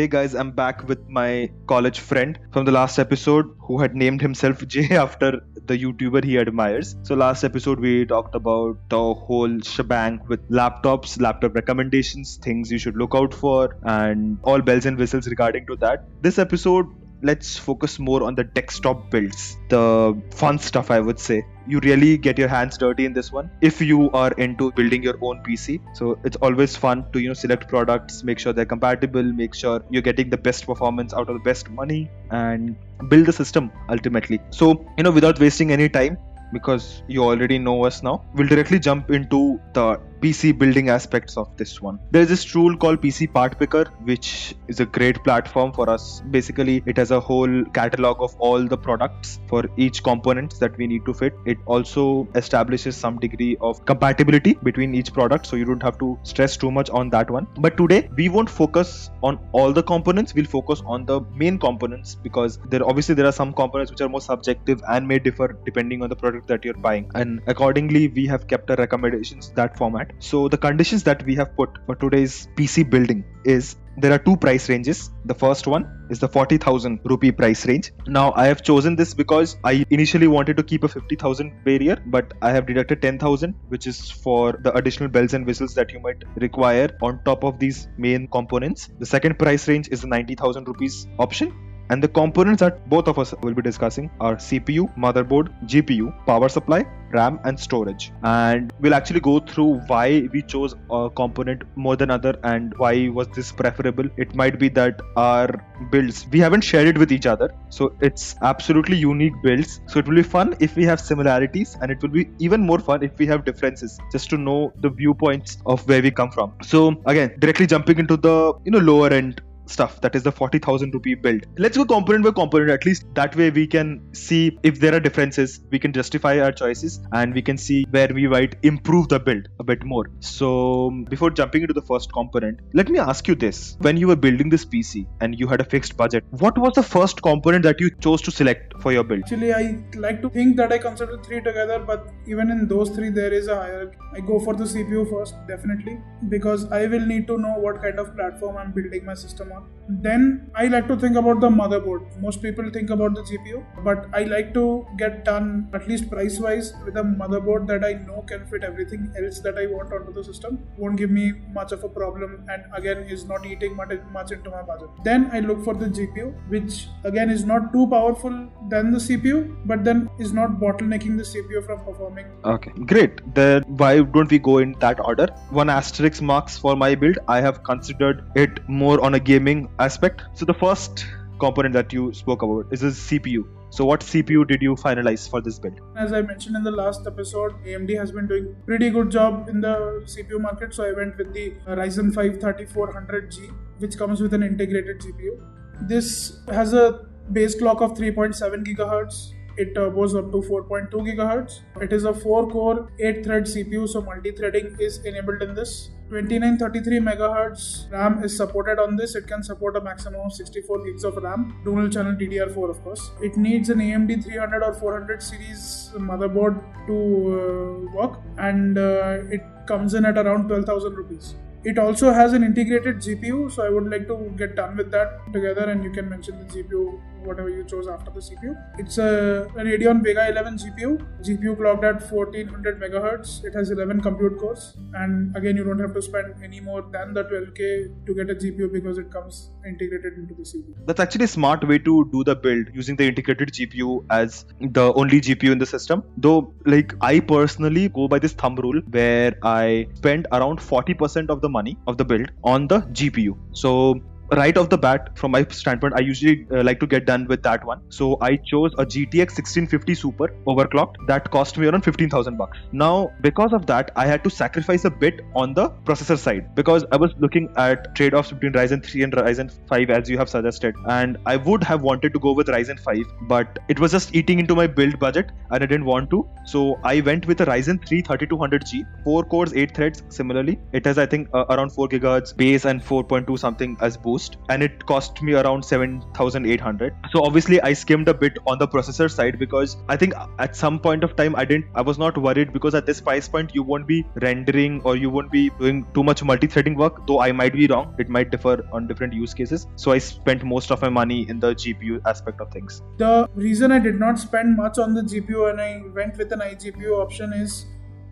Hey guys, I'm back with my college friend from the last episode who had named himself Jay after the YouTuber he admires. So, last episode we talked about the whole shebang with laptops, laptop recommendations, things you should look out for, and all bells and whistles regarding to that. This episode let's focus more on the desktop builds the fun stuff i would say. You really get your hands dirty in this one if you are into building your own pc so it's always fun to you know select products make sure they're compatible make sure you're getting the best performance out of the best money and build the system ultimately. So you know without wasting any time because you already know us now we'll directly jump into the PC building aspects of this one. There's this tool called PC Part Picker, which is a great platform for us. Basically, it has a whole catalog of all the products for each component that we need to fit. It also establishes some degree of compatibility between each product, so you don't have to stress too much on that one. But today, we won't focus on all the components. We'll focus on the main components because there obviously there are some components which are more subjective and may differ depending on the product that you're buying. And accordingly, we have kept our recommendations that format. So the conditions that we have put for today's PC building is there are two price ranges. The first one is the 40,000 rupee price range. Now I have chosen this because I initially wanted to keep a 50,000 barrier, but I have deducted 10,000, which is for the additional bells and whistles that you might require on top of these main components. The second price range is the 90,000 rupees option and the components that both of us will be discussing are CPU, motherboard, GPU, power supply, RAM, and storage. And we'll actually go through why we chose a component more than other and why was this preferable. It might be that our builds we haven't shared it with each other, so it's absolutely unique builds. So it will be fun if we have similarities, and it will be even more fun if we have differences, just to know the viewpoints of where we come from. So again, directly jumping into the you know lower end stuff. That is the 40000 rupee build let's go component by component. At least that way we can see if there are differences we can justify our choices and we can see where we might improve the build a bit more. So before jumping into the first component let me ask you this. When you were building this pc and you had a fixed budget what was the first component that you chose to select for your build? Actually i like to think that i consider three together but even in those three there is a hierarchy i go for the cpu first definitely because i will need to know what kind of platform i'm building my system on then I like to think about the motherboard. Most people think about the GPU, but I like to get done at least price wise with a motherboard that I know can fit everything else that I want onto the system. Won't give me much of a problem and again is not eating much, into my budget. Then I look for the GPU, which again is not too powerful than the CPU, but then is not bottlenecking the CPU from performing. Okay, great. Then why don't we go in that order? One asterisk marks for my build. I have considered it more on a gaming gaming aspect. So the first component that you spoke about is the CPU. So what CPU did you finalize for this build? As I mentioned in the last episode, AMD has been doing pretty good job in the CPU market. So I went with the Ryzen 5 3400G, which comes with an integrated GPU. This has a base clock of 3.7 gigahertz it turbos up to 4.2 gigahertz. It is a 4-core, 8-thread CPU, so multi-threading is enabled in this. 2933 megahertz RAM is supported on this. It can support a maximum of 64 gigs of RAM, dual channel DDR4 of course. It needs an AMD 300 or 400 series motherboard to uh, work and uh, it comes in at around 12,000 rupees. It also has an integrated GPU, so I would like to get done with that together and you can mention the GPU whatever you chose after the CPU. It's a Radeon Vega 11 GPU. GPU clocked at 1400 megahertz. It has 11 compute cores, and again, you don't have to spend any more than the 12k to get a GPU because it comes integrated into the CPU. That's actually a smart way to do the build using the integrated GPU as the only GPU in the system. Though, like I personally go by this thumb rule where I spend around 40% of the money of the build on the GPU. So right off the bat, from my standpoint, I usually uh, like to get done with that one. So I chose a GTX 1650 Super overclocked that cost me around 15,000 bucks. Now, because of that, I had to sacrifice a bit on the processor side because I was looking at trade-offs between Ryzen 3 and Ryzen 5 as you have suggested, and I would have wanted to go with Ryzen 5, but it was just eating into my build budget, and I didn't want to. So I went with a Ryzen 3 3200G, four cores, eight threads. Similarly, it has I think uh, around 4 gigahertz base and 4.2 something as boost, and it cost me around 7,800. So obviously I skimmed a bit on the processor side because I think at some point of time I didn't, I was not worried because at this price point you won't be rendering or you won't be doing too much multi-threading work. Though I might be wrong, it might differ on different use cases. So I spent most of my money in the GPU aspect of things. The reason I did not spend much on the GPU and I went with an iGPU option is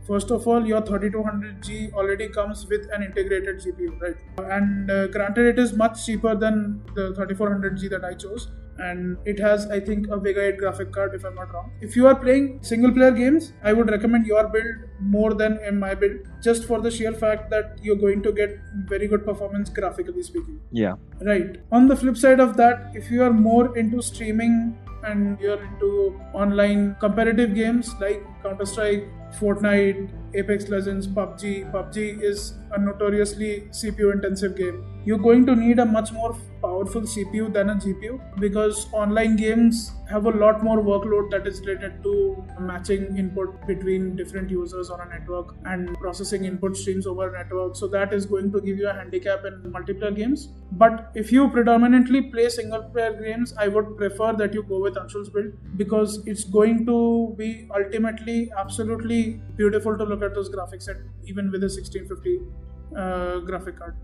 First of all, your 3200G already comes with an integrated GPU, right? And uh, granted, it is much cheaper than the 3400G that I chose, and it has, I think, a Vega 8 graphic card, if I'm not wrong. If you are playing single player games, I would recommend your build more than my build, just for the sheer fact that you're going to get very good performance graphically speaking. Yeah. Right. On the flip side of that, if you are more into streaming and you're into online competitive games like Counter Strike, Fortnite, Apex Legends, PUBG. PUBG is a notoriously CPU intensive game. You're going to need a much more powerful CPU than a GPU because online games have a lot more workload that is related to matching input between different users on a network and processing input streams over a network. So that is going to give you a handicap in multiplayer games. But if you predominantly play single player games, I would prefer that you go with Anshul's build because it's going to be ultimately absolutely beautiful to look at those graphics at even with a 1650 uh, graphic card.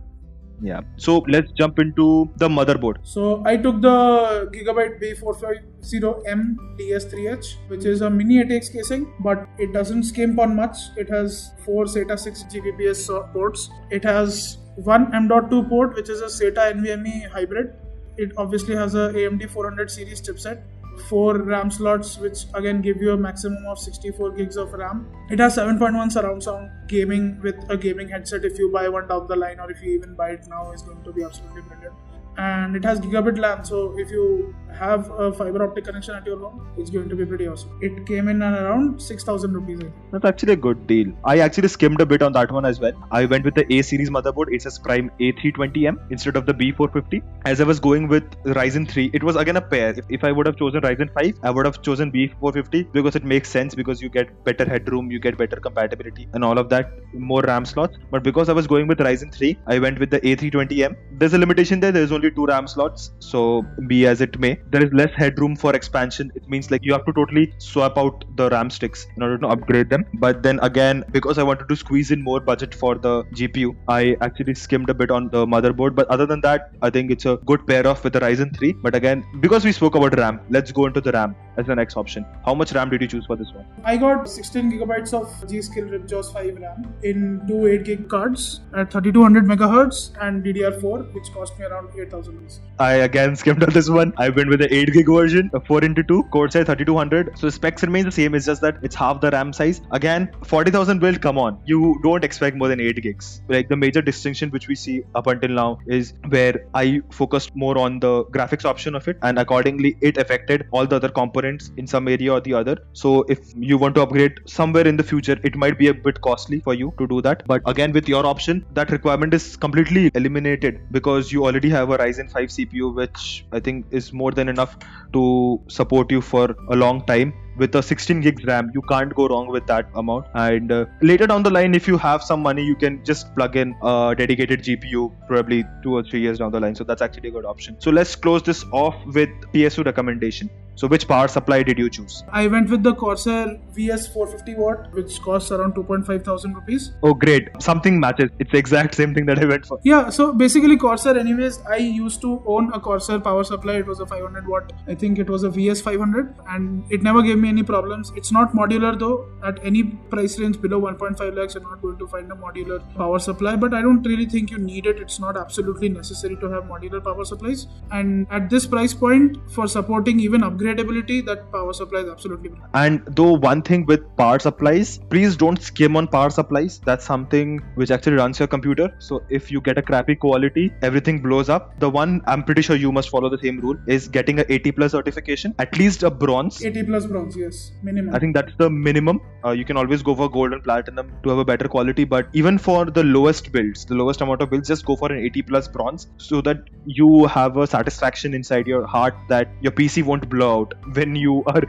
Yeah. So let's jump into the motherboard. So I took the Gigabyte B450M DS3H, which is a mini ATX casing, but it doesn't skimp on much. It has four SATA 6 Gbps ports. It has one M.2 port, which is a SATA NVMe hybrid. It obviously has a AMD 400 series chipset four RAM slots, which again give you a maximum of 64 gigs of RAM. It has 7.1 surround sound gaming with a gaming headset. If you buy one down the line, or if you even buy it now, is going to be absolutely brilliant and it has gigabit LAN. So if you have a fiber optic connection at your home, it's going to be pretty awesome. It came in at around 6,000 rupees. That's actually a good deal. I actually skimmed a bit on that one as well. I went with the A series motherboard, Asus Prime A320M instead of the B450. As I was going with Ryzen 3, it was again a pair. If, if I would have chosen Ryzen 5, I would have chosen B450 because it makes sense because you get better headroom, you get better compatibility, and all of that, more RAM slots. But because I was going with Ryzen 3, I went with the A320M. There's a limitation there. There's only two RAM slots, so be as it may. There is less headroom for expansion. It means like you have to totally swap out the RAM sticks in order to upgrade them. But then again, because I wanted to squeeze in more budget for the GPU, I actually skimmed a bit on the motherboard. But other than that, I think it's a good pair off with the Ryzen 3. But again, because we spoke about RAM, let's go into the RAM as the next option. How much RAM did you choose for this one? I got 16 gigabytes of G.Skill Ripjaws 5 RAM in two 8 gig cards at 3200 megahertz and DDR4, which cost me around 8000 I again skimmed on this one. I went with the 8 gig version, a 4 into 2, Corsair 3200. So specs remains the same. It's just that it's half the RAM size. Again, 40,000 build. Come on, you don't expect more than 8 gigs. Like the major distinction which we see up until now is where I focused more on the graphics option of it, and accordingly it affected all the other components in some area or the other. So if you want to upgrade somewhere in the future, it might be a bit costly for you to do that. But again, with your option, that requirement is completely eliminated because you already have a Ryzen 5 CPU, which I think is more than enough to support you for a long time. With a 16 gigs ram you can't go wrong with that amount. And uh, later down the line if you have some money you can just plug in a dedicated gpu probably two or three years down the line. So that's actually a good option. So let's close this off with psu recommendation so which power supply did you choose i went with the corsair vs 450 watt which costs around 2.5 thousand rupees oh great something matches it's the exact same thing that i went for yeah so basically corsair anyways i used to own a corsair power supply it was a 500 watt i think it was a vs 500 and it never gave me any problems. It's not modular though. At any price range below 1.5 lakhs, you're not going to find a modular power supply. But I don't really think you need it. It's not absolutely necessary to have modular power supplies. And at this price point, for supporting even upgradability, that power supply is absolutely. And though one thing with power supplies, please don't skim on power supplies. That's something which actually runs your computer. So if you get a crappy quality, everything blows up. The one I'm pretty sure you must follow the same rule is getting a 80 plus certification, at least a bronze. 80 plus bronze, yes, minimum. I think that's the minimum. Uh, you can always go for gold and platinum to have a better quality, but even for the lowest builds, the lowest amount of builds, just go for an 80 plus bronze so that you have a satisfaction inside your heart that your PC won't blow out when you are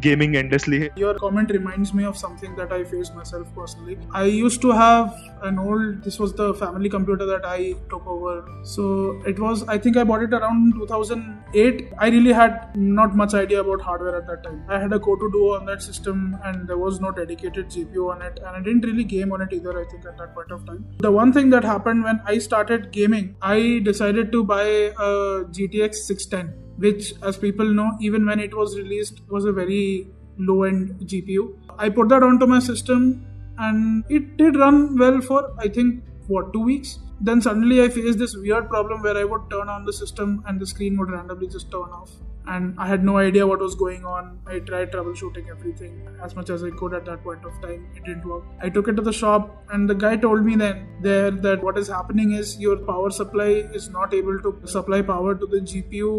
gaming endlessly. Your comment reminds me of something that I faced myself personally. I used to have an old, this was the family computer that I took over. So it was, I think I bought it around 2008. I really had not much idea about hardware at that time. I had a Core 2 Duo on that system and there was no dedicated GPU on it and I didn't really game on it either, I think, at that point of time. The one thing that happened when I started gaming, I decided to buy a GTX 610 which as people know even when it was released was a very low end gpu i put that onto my system and it did run well for i think what two weeks? Then suddenly i faced this weird problem where i would turn on the system and the screen would randomly just turn off. And i had no idea what was going on. I tried troubleshooting everything as much as i could at that point of time. It didn't work. I took it to the shop and the guy told me then there that what is happening is your power supply is not able to supply power to the gpu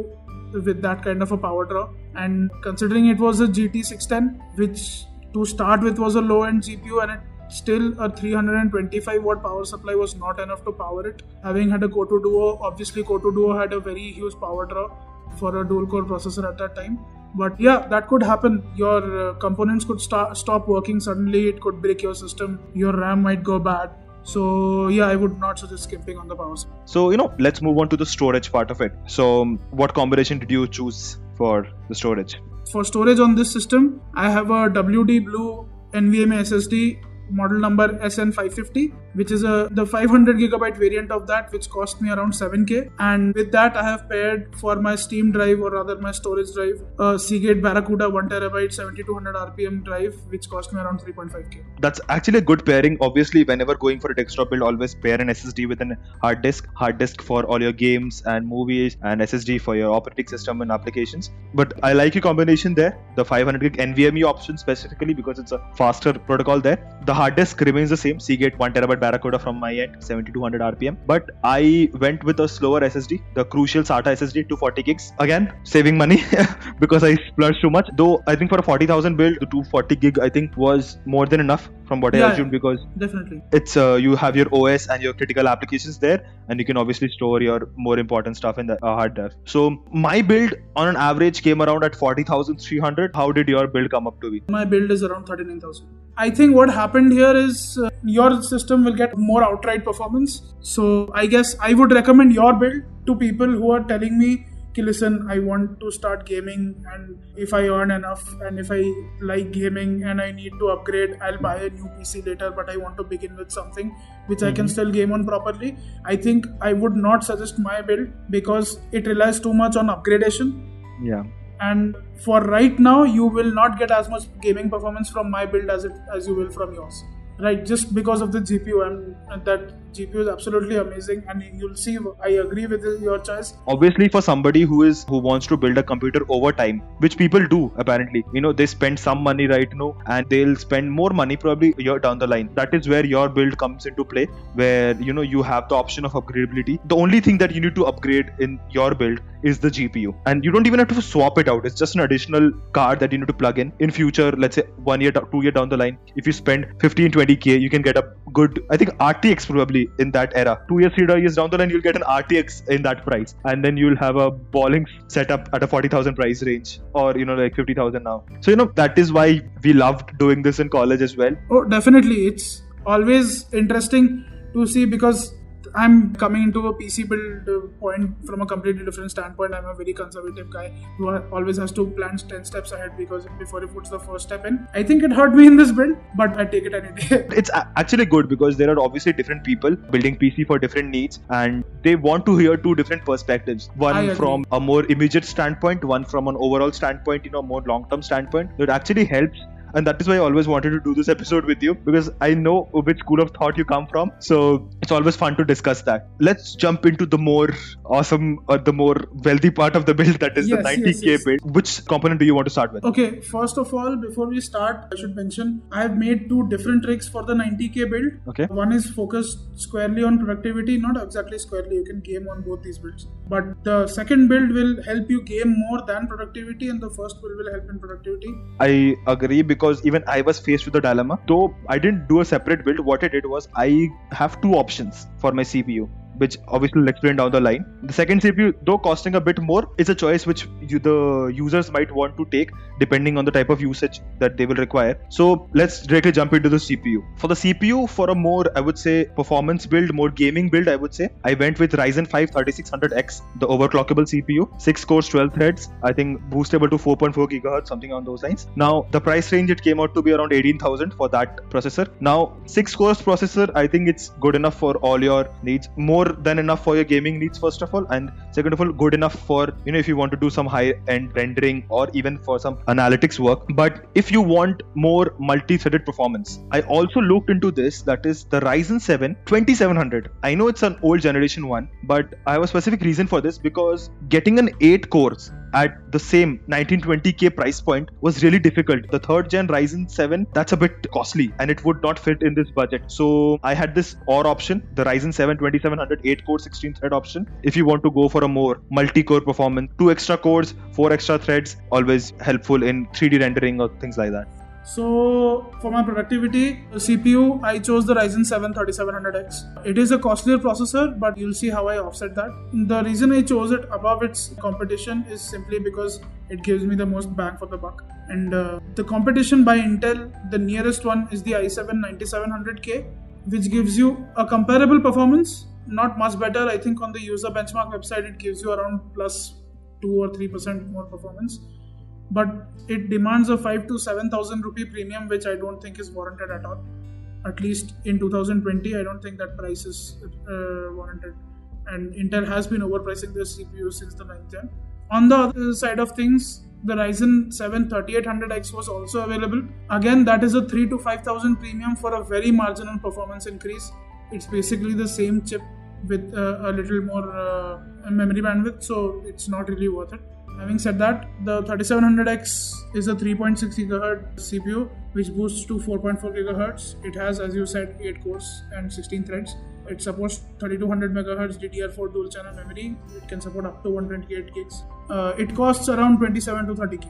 with that kind of a power draw. And considering it was a GT610, which to start with was a low end GPU and it still a 325 watt power supply was not enough to power it. Having had a 2 Duo, obviously 2 Duo had a very huge power draw for a dual core processor at that time. But yeah, that could happen. Your uh, components could stop working suddenly. It could break your system. Your RAM might go bad so yeah i would not suggest skimping on the power supply. So you know let's move on to the storage part of it. So what combination did you choose for the storage? For storage on this system i have a wd blue nvme ssd model number SN550, which is a the 500 gigabyte variant of that, which cost me around 7k. And with that, I have paired for my Steam drive, or rather my storage drive, a Seagate Barracuda 1 terabyte 7200 RPM drive, which cost me around 3.5k. That's actually a good pairing. Obviously, whenever going for a desktop build, always pair an SSD with a hard disk. Hard disk for all your games and movies, and SSD for your operating system and applications. But I like your combination there. The 500 gig NVMe option specifically because it's a faster protocol there. The hard disk remains the same Seagate 1 terabyte Barracuda from my end 7200 RPM but I went with a slower SSD the Crucial SATA SSD 240 gigs. Again saving money because I splurged too much. Though I think for a 40,000 build the 240 gig I think was more than enough from what yeah, I assumed because definitely. it's uh, you have your OS and your critical applications there and you can obviously store your more important stuff in the uh, hard drive so my build on an average came around at 40,300 how did your build come up to be? My build is around 39,000 I think what happened here is uh, your system will get more outright performance. So I guess I would recommend your build to people who are telling me, okay, listen, I want to start gaming and if I earn enough and if I like gaming and I need to upgrade, I'll buy a new PC later, but I want to begin with something which mm-hmm. I can mm-hmm. still game on properly. I think I would not suggest my build because it relies too much on upgradation. Yeah and for right now you will not get as much gaming performance from my build as it as you will from yours. Right just because of the gpu and, that gpu is absolutely amazing and you'll see i agree with your choice. Obviously for somebody who is who wants to build a computer over time which people do apparently. You know they spend some money right now and they'll spend more money probably year down the line. That is where your build comes into play where you know you have the option of upgradability. The only thing that you need to upgrade in your build is the gpu and you don't even have to swap it out. It's just an additional card that you need to plug in. In future let's say one year two year down the line if you spend 15 20k you can get a good i think rtx probably in that era. Two years three years down the line you'll get an rtx in that price. And then you'll have a balling setup at a 40000 price range or you know like 50000 now. So you know that is why we loved doing this in college as well. Oh definitely. It's always interesting to see because I'm coming into a PC build point from a completely different standpoint. I'm a very conservative guy who always has to plan 10 steps ahead because before he puts the first step in. I think it hurt me in this build, but I take it any day. it's actually good because there are obviously different people building PC for different needs and they want to hear two different perspectives. One from a more immediate standpoint, one from an overall standpoint, you know, more long term standpoint. It actually helps and that is why I always wanted to do this episode with you because I know which school of thought you come from. So it's always fun to discuss that. Let's jump into the more awesome or the more wealthy part of the build that is yes, the 90k yes, yes. build. Which component do you want to start with? Okay, first of all, before we start, I should mention I have made two different tricks for the 90k build. Okay. One is focused squarely on productivity, not exactly squarely. You can game on both these builds. But the second build will help you game more than productivity, and the first build will help in productivity. I agree because because even I was faced with a dilemma. Though I didn't do a separate build, what I did was I have two options for my CPU which obviously will explain down the line. The second CPU, though costing a bit more, is a choice which you, the users might want to take depending on the type of usage that they will require. So let's directly jump into the CPU. For the CPU, for a more, I would say, performance build, more gaming build, I would say, I went with Ryzen 5 3600X, the overclockable CPU, 6 cores, 12 threads, I think boostable to 4.4 gigahertz, something on those lines. Now, the price range it came out to be around 18,000 for that processor. Now, 6 cores processor, I think it's good enough for all your needs. More more than enough for your gaming needs first of all and second of all good enough for you know if you want to do some high end rendering or even for some analytics work. But if you want more multi-threaded performance i also looked into this that is the ryzen 7 2700 i know it's an old generation one but i have a specific reason for this because getting an 8 cores at the same 1920k price point was really difficult. The third gen Ryzen 7, that's a bit costly and it would not fit in this budget. So I had this OR option, the Ryzen 7 2700 8 core 16 thread option. If you want to go for a more multi core performance, two extra cores, four extra threads, always helpful in 3D rendering or things like that. So for my productivity CPU, I chose the Ryzen 7 3700X. It is a costlier processor, but you'll see how I offset that. The reason I chose it above its competition is simply because it gives me the most bang for the buck. And uh, the competition by Intel, the nearest one is the i7 9700K, which gives you a comparable performance, not much better. I think on the user benchmark website, it gives you around plus 2 or 3% more performance but it demands a 5 to 7000 rupee premium which i don't think is warranted at all at least in 2020 i don't think that price is uh, warranted and intel has been overpricing their cpu since the 9th gen on the other side of things the Ryzen 7 3800X was also available. Again, that is a 3 to 5000 premium for a very marginal performance increase. It's basically the same chip with uh, a little more uh, memory bandwidth, so it's not really worth it. Having said that, the 3700X is a 3.6 GHz CPU which boosts to 4.4 GHz. It has, as you said, 8 cores and 16 threads. It supports 3200 MHz DDR4 dual channel memory. It can support up to 128 gigs. Uh, it costs around 27 to 30k.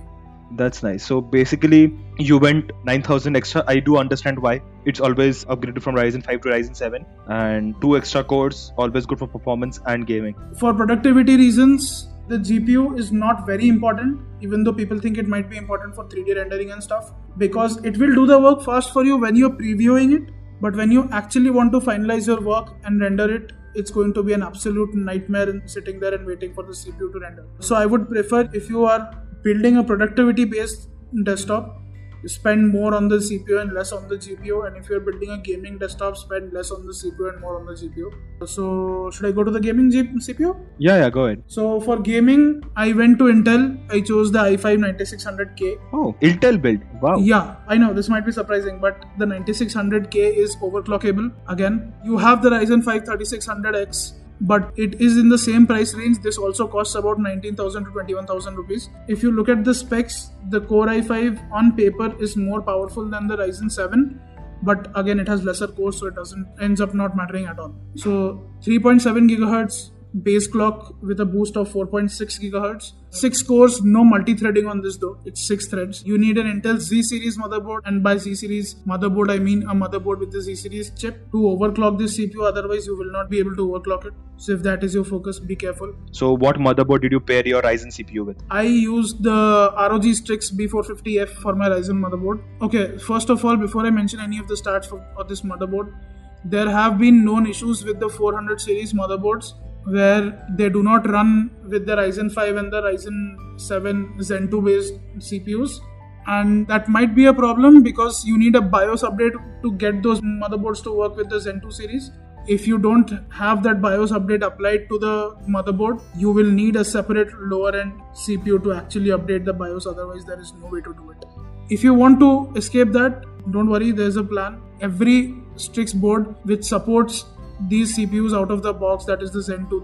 That's nice. So basically, you went 9000 extra. I do understand why. It's always upgraded from Ryzen 5 to Ryzen 7, and two extra cores, always good for performance and gaming. For productivity reasons, the GPU is not very important, even though people think it might be important for 3D rendering and stuff, because it will do the work fast for you when you're previewing it. But when you actually want to finalize your work and render it, it's going to be an absolute nightmare sitting there and waiting for the CPU to render. So I would prefer if you are building a productivity based desktop, spend more on the CPU and less on the GPU. And if you're building a gaming desktop, spend less on the CPU and more on the GPU. So, should I go to the gaming G- CPU? Yeah, yeah, go ahead. So, for gaming, I went to Intel. I chose the i5 9600K. Oh, Intel build. Wow. Yeah, I know this might be surprising, but the 9600K is overclockable. Again, you have the Ryzen 5 3600X but it is in the same price range. This also costs about 19,000 to 21,000 rupees. If you look at the specs, the Core i5 on paper is more powerful than the Ryzen 7 but again it has lesser cores so it doesn't ends up not mattering at all so 3.7 gigahertz base clock with a boost of 4.6 gigahertz. Six cores, no multi-threading on this though. It's six threads. You need an Intel Z series motherboard, and by Z series motherboard I mean a motherboard with the Z series chip to overclock this CPU. Otherwise, you will not be able to overclock it. So if that is your focus, be careful. So what motherboard did you pair your Ryzen CPU with? I used the ROG Strix B450F for my Ryzen motherboard. Okay, first of all, before I mention any of the stats for, for this motherboard, there have been known issues with the 400 series motherboards where they do not run with the Ryzen 5 and the Ryzen 7 Zen 2 based CPUs. And that might be a problem because you need a BIOS update to get those motherboards to work with the Zen 2 series. If you don't have that BIOS update applied to the motherboard, you will need a separate lower end CPU to actually update the BIOS, otherwise, there is no way to do it. If you want to escape that, don't worry, there's a plan. Every Strix board which supports these CPUs out of the box, that is the Zen 2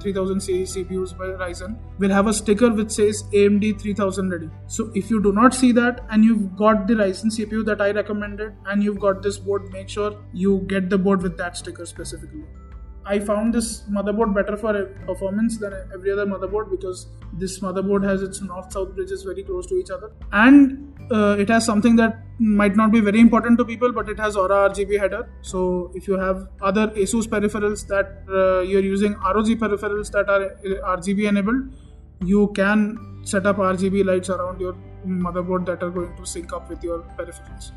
3000 series CPUs by Ryzen, will have a sticker which says AMD 3000 ready. So if you do not see that and you've got the Ryzen CPU that I recommended and you've got this board, make sure you get the board with that sticker specifically. I found this motherboard better for performance than every other motherboard because this motherboard has its north-south bridges very close to each other, and uh, it has something that might not be very important to people, but it has Aura RGB header. So if you have other ASUS peripherals that uh, you're using ROG peripherals that are uh, RGB enabled, you can set up RGB lights around your motherboard that are going to sync up with your peripherals.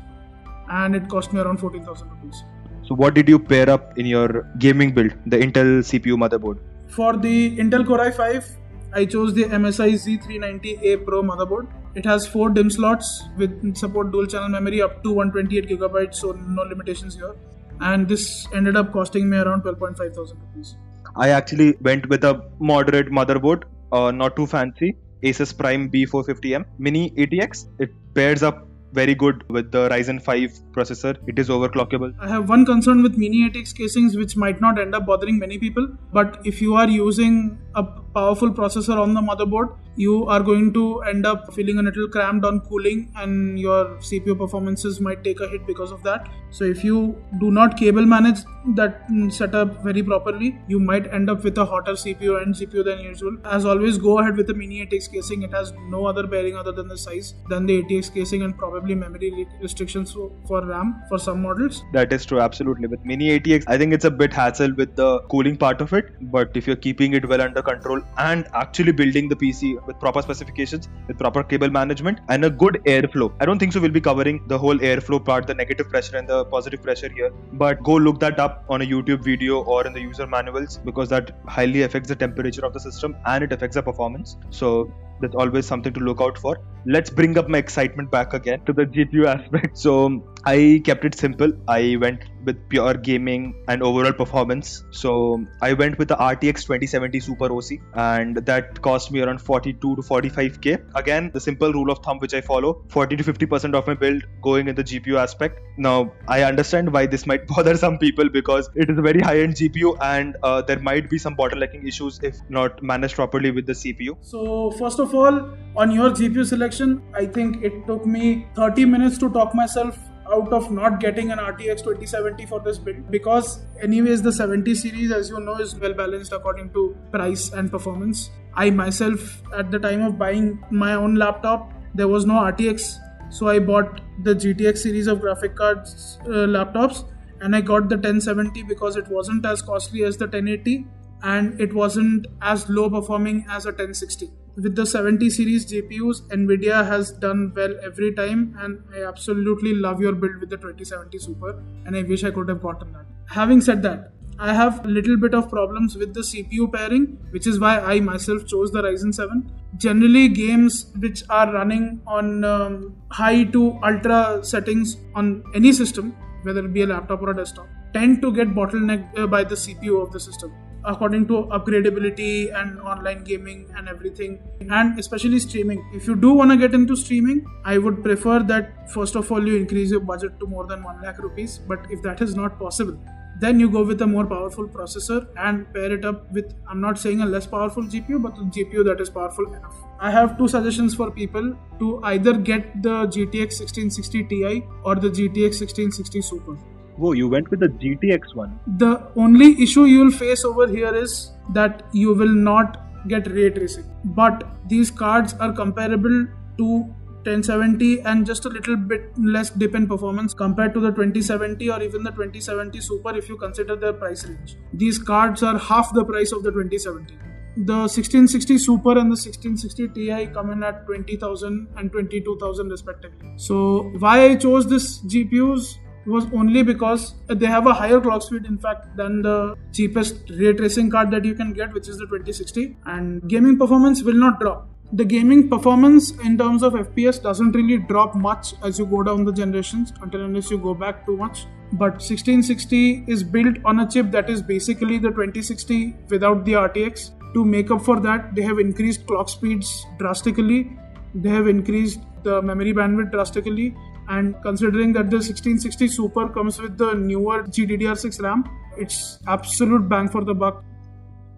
And it cost me around 14,000 rupees. So what did you pair up in your gaming build, the Intel CPU motherboard? For the Intel Core i5, I chose the MSI Z390A Pro motherboard. It has four DIMM slots with support dual channel memory up to 128 gigabytes, so no limitations here. And this ended up costing me around 12.5 thousand rupees. I actually went with a moderate motherboard, uh, not too fancy. Asus Prime B450M Mini ATX. It pairs up very good with the Ryzen 5 processor. It is overclockable. I have one concern with mini ATX casings which might not end up bothering many people. But if you are using a powerful processor on the motherboard, you are going to end up feeling a little cramped on cooling and your CPU performances might take a hit because of that. So if you do not cable manage that setup very properly, you might end up with a hotter CPU and GPU than usual. As always, go ahead with the mini ATX casing. It has no other bearing other than the size than the ATX casing and probably memory restrictions for RAM for some models. That is true, absolutely. With mini ATX, I think it's a bit hassle with the cooling part of it, but if you're keeping it well under control and actually building the PC with proper specifications, with proper cable management, and a good airflow. I don't think so. We'll be covering the whole airflow part, the negative pressure and the positive pressure here. But go look that up on a YouTube video or in the user manuals because that highly affects the temperature of the system and it affects the performance. So that's always something to look out for. Let's bring up my excitement back again to the GPU aspect. So I kept it simple. I went with pure gaming and overall performance. So I went with the RTX 2070 Super OC and that cost me around 42 to 45k. Again, the simple rule of thumb which I follow 40 to 50% of my build going in the GPU aspect. Now, I understand why this might bother some people because it is a very high end GPU and uh, there might be some bottlenecking issues if not managed properly with the CPU. So, first of all, on your GPU selection, I think it took me 30 minutes to talk myself out of not getting an RTX 2070 for this build because anyways the 70 series as you know is well balanced according to price and performance. I myself at the time of buying my own laptop there was no RTX so I bought the GTX series of graphic cards uh, laptops and I got the 1070 because it wasn't as costly as the 1080 and it wasn't as low performing as a 1060 with the 70 series GPUs, Nvidia has done well every time, and I absolutely love your build with the 2070 Super, and I wish I could have gotten that. Having said that, I have a little bit of problems with the CPU pairing, which is why I myself chose the Ryzen 7. Generally, games which are running on um, high to ultra settings on any system, whether it be a laptop or a desktop, tend to get bottlenecked uh, by the CPU of the system according to upgradability and online gaming and everything. And especially streaming. If you do want to get into streaming i would prefer that first of all you increase your budget to more than 1 lakh rupees. But if that is not possible then you go with a more powerful processor and pair it up with i'm not saying a less powerful gpu but a gpu that is powerful enough. I have two suggestions for people to either get the gtx 1660 ti or the gtx 1660 super Whoa, you went with the GTX one. The only issue you will face over here is that you will not get ray tracing. But these cards are comparable to 1070 and just a little bit less dip in performance compared to the 2070 or even the 2070 Super if you consider their price range. These cards are half the price of the 2070. The 1660 Super and the 1660 Ti come in at 20,000 and 22,000 respectively. So why I chose this GPUs was only because they have a higher clock speed, in fact, than the cheapest ray tracing card that you can get, which is the 2060. And gaming performance will not drop. The gaming performance in terms of FPS doesn't really drop much as you go down the generations until unless you go back too much. But 1660 is built on a chip that is basically the 2060 without the RTX. To make up for that, they have increased clock speeds drastically. They have increased the memory bandwidth drastically and considering that the 1660 super comes with the newer gddr6 ram it's absolute bang for the buck.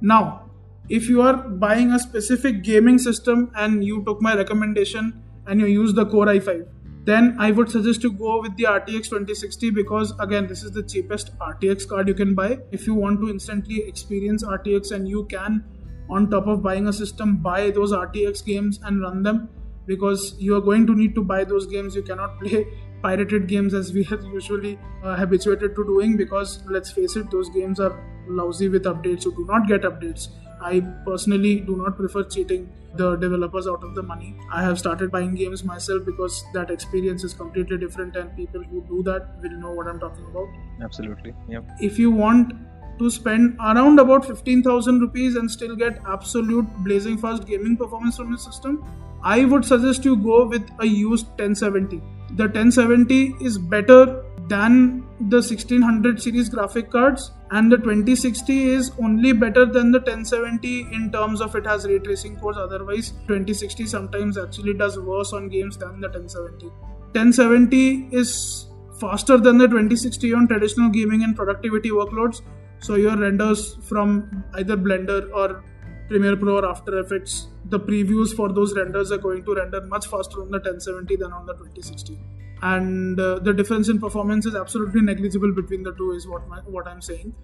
Now if you are buying a specific gaming system and you took my recommendation and you use the core i5 then i would suggest to go with the rtx 2060 because again this is the cheapest rtx card you can buy. If you want to instantly experience rtx and you can on top of buying a system buy those rtx games and run them because you are going to need to buy those games. You cannot play pirated games as we have usually uh, habituated to doing because let's face it those games are lousy with updates. You do not get updates. I personally do not prefer cheating the developers out of the money. I have started buying games myself because that experience is completely different and people who do that will know what i'm talking about. Absolutely. Yep. if you want to spend around about 15000 rupees and still get absolute blazing fast gaming performance from your system I would suggest you go with a used 1070. The 1070 is better than the 1600 series graphic cards and the 2060 is only better than the 1070 in terms of it has ray tracing cores otherwise 2060 sometimes actually does worse on games than the 1070 1070 is faster than the 2060 on traditional gaming and productivity workloads so your renders from either blender or Premiere Pro or After Effects, the previews for those renders are going to render much faster on the 1070 than on the 2060. And uh, the difference in performance is absolutely negligible between the two, is what my, what I'm saying.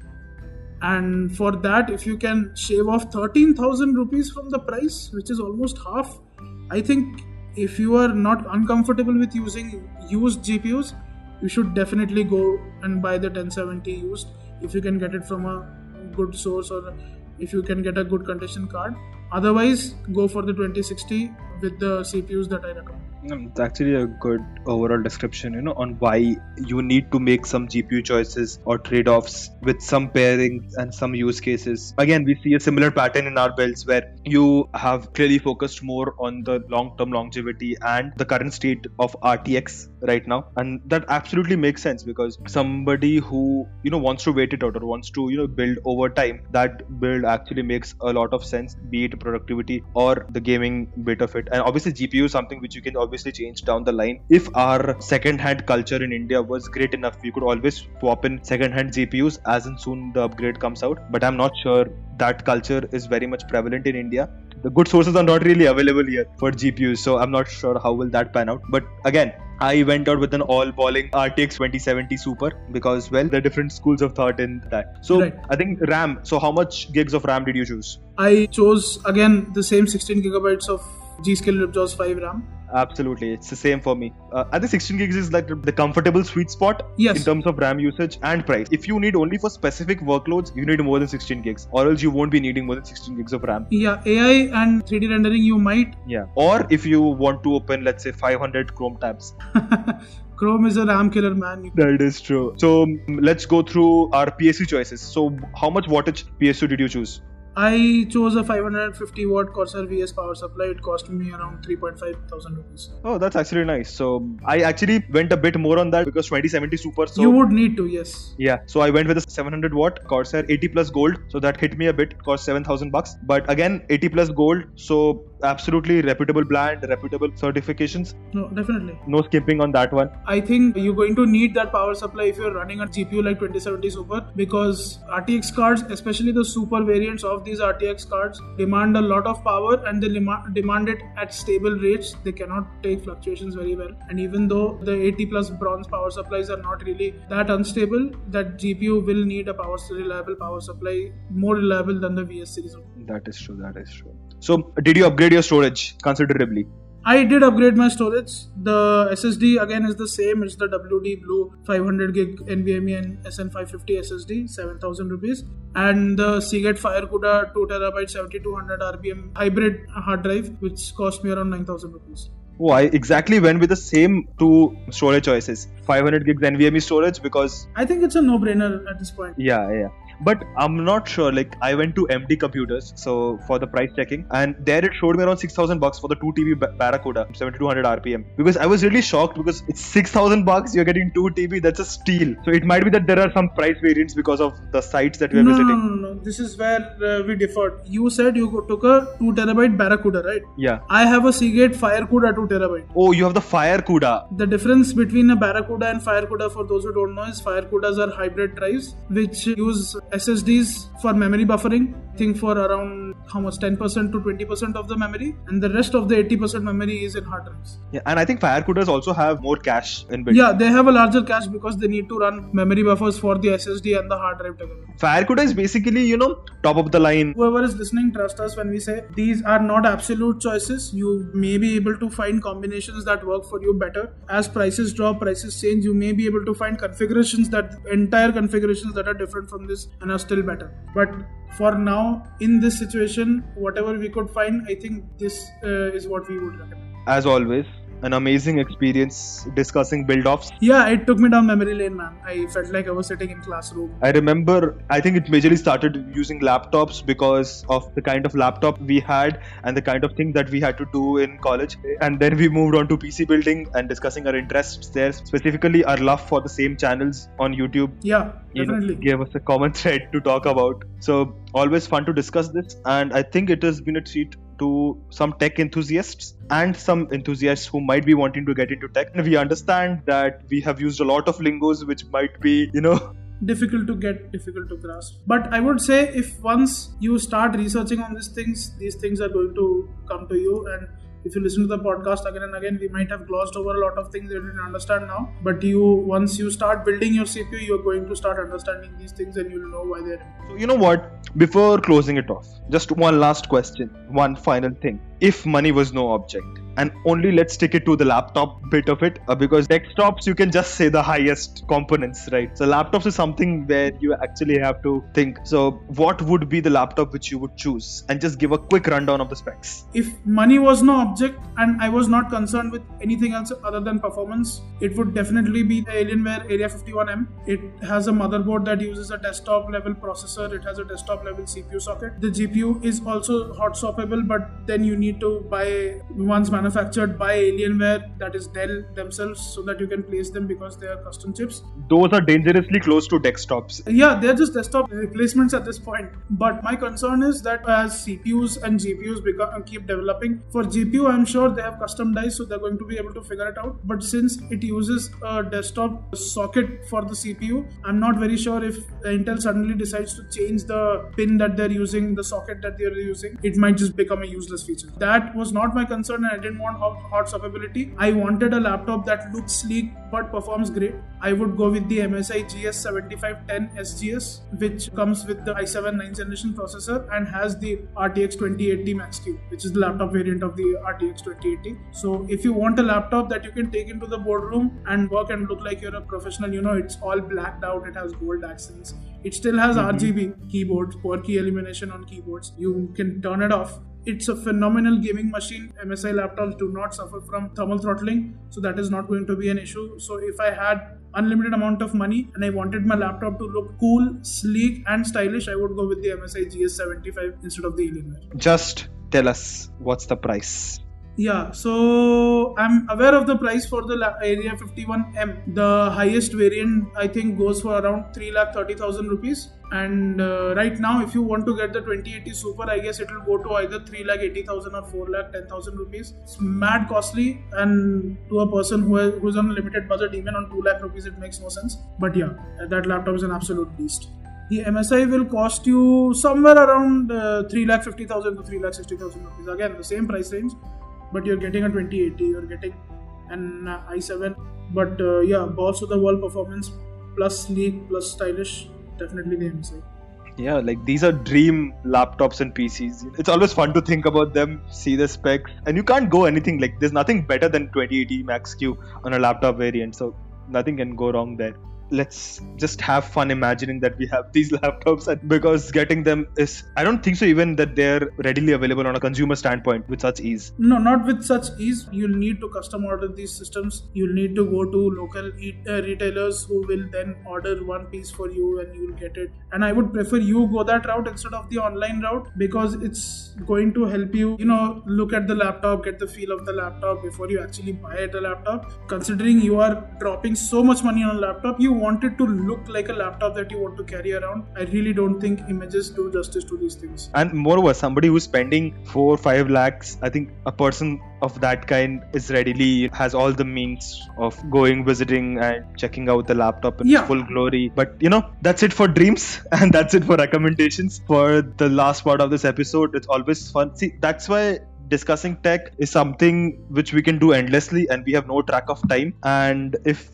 And for that, if you can shave off 13,000 rupees from the price, which is almost half, I think if you are not uncomfortable with using used GPUs, you should definitely go and buy the 1070 used if you can get it from a good source or if you can get a good condition card. Otherwise go for the 2060 with the cpus that i recommend Um, it's actually a good overall description, you know, on why you need to make some GPU choices or trade-offs with some pairings and some use cases. Again, we see a similar pattern in our builds where you have clearly focused more on the long-term longevity and the current state of RTX right now, and that absolutely makes sense because somebody who you know wants to wait it out or wants to you know build over time, that build actually makes a lot of sense, be it productivity or the gaming bit of it. And obviously, GPU is something which you can obviously obviously change down the line. If our second-hand culture in India was great enough, we could always swap in second-hand GPUs as and soon the upgrade comes out. But I'm not sure that culture is very much prevalent in India. The good sources are not really available here for GPUs, so I'm not sure how will that pan out. But again, I went out with an all balling RTX 2070 Super because, well, there are different schools of thought in that. So right. I think RAM. So how much gigs of RAM did you choose? I chose again the same 16 gigabytes of G.Skill Ripjaws 5 RAM absolutely it's the same for me uh, i think 16 gigs is like the comfortable sweet spot yes. in terms of ram usage and price if you need only for specific workloads you need more than 16 gigs or else you won't be needing more than 16 gigs of ram yeah ai and 3d rendering you might yeah or if you want to open let's say 500 chrome tabs Chrome is a RAM killer, man. That is true. So let's go through our PSU choices. So, how much wattage PSU did you choose? I chose a 550 watt Corsair VS power supply. It cost me around 3.5 thousand rupees. Oh, that's actually nice. So I actually went a bit more on that because 2070 Super. So you would need to, yes. Yeah. So I went with a 700 watt Corsair 80 plus gold. So that hit me a bit. Cost 7,000 bucks. But again, 80 plus gold. So absolutely reputable brand, reputable certifications. No, definitely. No skimping on that one. I think you're going to need that power supply if you're running a GPU like 2070 Super because RTX cards, especially the super variants of these RTX cards demand a lot of power and they demand it at stable rates. They cannot take fluctuations very well. And even though the 80 plus bronze power supplies are not really that unstable, that GPU will need a power reliable power supply more reliable than the VS series. That is true. That is true. So, did you upgrade your storage considerably? I did upgrade my storage. The SSD again is the same. It's the WD Blue 500 gig NVMe and SN550 SSD, 7000 rupees. And the Seagate FireCuda 2 terabyte 7200 RPM hybrid hard drive, which cost me around 9000 rupees. Oh, I exactly went with the same two storage choices 500 gigs NVMe storage because, I think it's a no-brainer at this point. yeah, yeah. But I'm not sure. Like, I went to MD Computers, so for the price checking, and there it showed me around 6,000 bucks for the 2 TB Barracuda, 7200 RPM. Because I was really shocked because it's 6,000 bucks, you're getting 2 TB, that's a steal. So it might be that there are some price variants because of the sites that we're No, visiting. no, no, no. This is where uh, we differed. You said you took a 2 terabyte Barracuda, right? Yeah. I have a Seagate Firecuda 2 terabyte. Oh, you have the Fire Cuda. The difference between a Barracuda and Firecuda, for those who don't know, is Firecudas are hybrid drives which use SSDs for memory buffering. I think for around how much 10% to 20% of the memory, and the rest of the 80% memory is in hard drives. Yeah, and I think Fire Cudas also have more cache in inbuilt. Yeah, they have a larger cache because they need to run memory buffers for the SSD and the hard drive together. Fire is basically, you know, top of the line. Whoever is listening, trust us when we say these are not absolute choices. You may be able to find combinations that work for you better. As prices drop, prices change, you may be able to find configurations that entire configurations that are different from this and are still better. But for now, in this situation, whatever we could find, I think this uh, is what we would recommend. As always, an amazing experience discussing build offs. Yeah, it took me down memory lane, man. I felt like I was sitting in classroom. I remember, I think it majorly started using laptops because of the kind of laptop we had and the kind of thing that we had to do in college. And then we moved on to PC building and discussing our interests there, specifically our love for the same channels on YouTube. Yeah, You know, definitely. gave us a common thread to talk about. So, always fun to discuss this. And I think it has been a treat to some tech enthusiasts and some enthusiasts who might be wanting to get into tech. And we understand that we have used a lot of lingos which might be, you know, difficult to get difficult to grasp but i would say if once you start researching on these things these things are going to come to you and if you listen to the podcast again and again we might have glossed over a lot of things you didn't understand now but you once you start building your cpu you're going to start understanding these things and you'll know why they're So, you know what? Before closing it off, just one last question, one final thing. If money was no object, and only let's stick it to the laptop bit of it, uh, because desktops you can just say the highest components, right? So, laptops is something where you actually have to think. So, what would be the laptop which you would choose? And just give a quick rundown of the specs. if money was no object and I was not concerned with anything else other than performance, it would definitely be the Alienware Area 51M. It has a motherboard that uses a desktop level processor, it has a desktop level CPU socket. The GPU is also hot swappable, but then you need to buy ones manufactured by Alienware, that is Dell themselves, so that you can place them because they are custom chips. Those are dangerously close to desktops. Yeah, they're just desktop replacements at this point. But my concern is that as CPUs and GPUs become keep developing, for GPU, I'm sure they have custom dies, so they're going to be able to figure it out. But since it uses a desktop socket for the CPU, I'm not very sure if Intel suddenly decides to change the pin that they're using, the socket that they're using, it might just become a useless feature. That was not my concern, and I didn't want hot, hot swappability. I wanted a laptop that looks sleek but performs great. I would go with the MSI GS7510 SGS, which comes with the i7 9th generation processor and has the RTX 2080 Max-Q, which is the laptop variant of the RTX 2080. So if you want a laptop that you can take into the boardroom and work and look like you're a professional, you know, it's all blacked out, it has gold accents, it still has mm-hmm. RGB keyboards, power key illumination on keyboards. You can turn it off. It's a phenomenal gaming machine. MSI laptops do not suffer from thermal throttling, so that is not going to be an issue. So if I had unlimited amount of money and I wanted my laptop to look cool, sleek, and stylish, I would go with the MSI GS75 instead of the Alienware. Just tell us what's the price. Yeah, so I'm aware of the price for the Area 51M. The highest variant I think goes for around 3 lakh 30,000 rupees. And uh, right now, if you want to get the 2080 Super, I guess it will go to either 3 lakh 80,000 or 4 lakh 10,000 rupees. It's mad costly, and to a person who has, who's on a limited budget, even on 2 lakh rupees, it makes no sense. But yeah, that laptop is an absolute beast. The MSI will cost you somewhere around uh, 3 lakh 50,000 to 3 lakh 60,000 rupees. Again, the same price range but you're getting a 2080 you're getting an uh, i7 but uh, yeah balls to the wall performance plus sleek plus stylish definitely the msi Yeah, like these are dream laptops and PCs. It's always fun to think about them, see the specs, and you can't go anything like there's nothing better than 2080 Max Q on a laptop variant, so nothing can go wrong there. Let's just have fun imagining that we have these laptops because getting them is i don't think so even that they're readily available on a consumer standpoint with such ease. No not with such ease. You'll need to custom order these systems. You'll need to go to local e- uh, retailers who will then order one piece for you and you'll get it. And i would prefer you go that route instead of the online route because it's going to help you you know look at the laptop get the feel of the laptop before you actually buy a laptop. Considering you are dropping so much money on a laptop you want it to look like a laptop that you want to carry around i really don't think images do justice to these things. And moreover somebody who's spending 4 5 lakhs i think a person of that kind is readily has all the means of going visiting and checking out the laptop in Yeah. full glory. But you know that's it for dreams and that's it for recommendations. For the last part of this episode it's always fun. See that's why discussing tech is something which we can do endlessly and we have no track of time. And if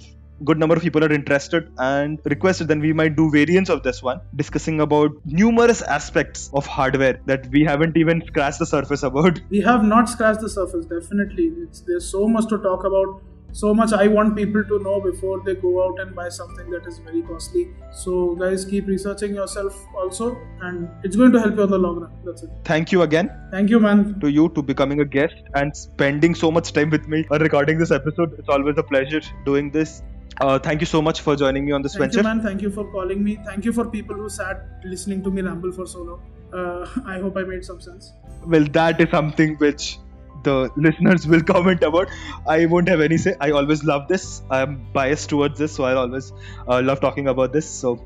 good number of people are interested and requested then we might do variants of this one discussing about numerous aspects of hardware that we haven't even scratched the surface about. We have not scratched the surface definitely. It's, there's so much to talk about so much i want people to know before they go out and buy something that is very costly. So guys keep researching yourself also and it's going to help you on the long run. That's it. Thank you again. Thank you man. To you to becoming a guest and spending so much time with me on recording this episode. It's always a pleasure doing this uh, thank you so much for joining me on this thank venture. you man thank you for calling me. Thank you for people who sat listening to me ramble for so long. Uh, i hope i made some sense. Well that is something which the listeners will comment about. I won't have any say. I always love this. I'm biased towards this so i always uh, love talking about this. So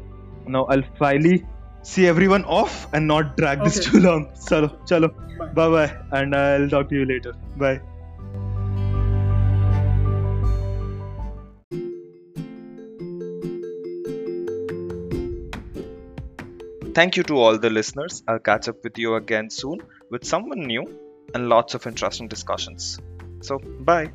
now i'll finally see everyone off and not drag this too long. Chalo chalo. Bye. Bye and i'll talk to you later. Bye Thank you to all the listeners. I'll catch up with you again soon with someone new and lots of interesting discussions. So, bye.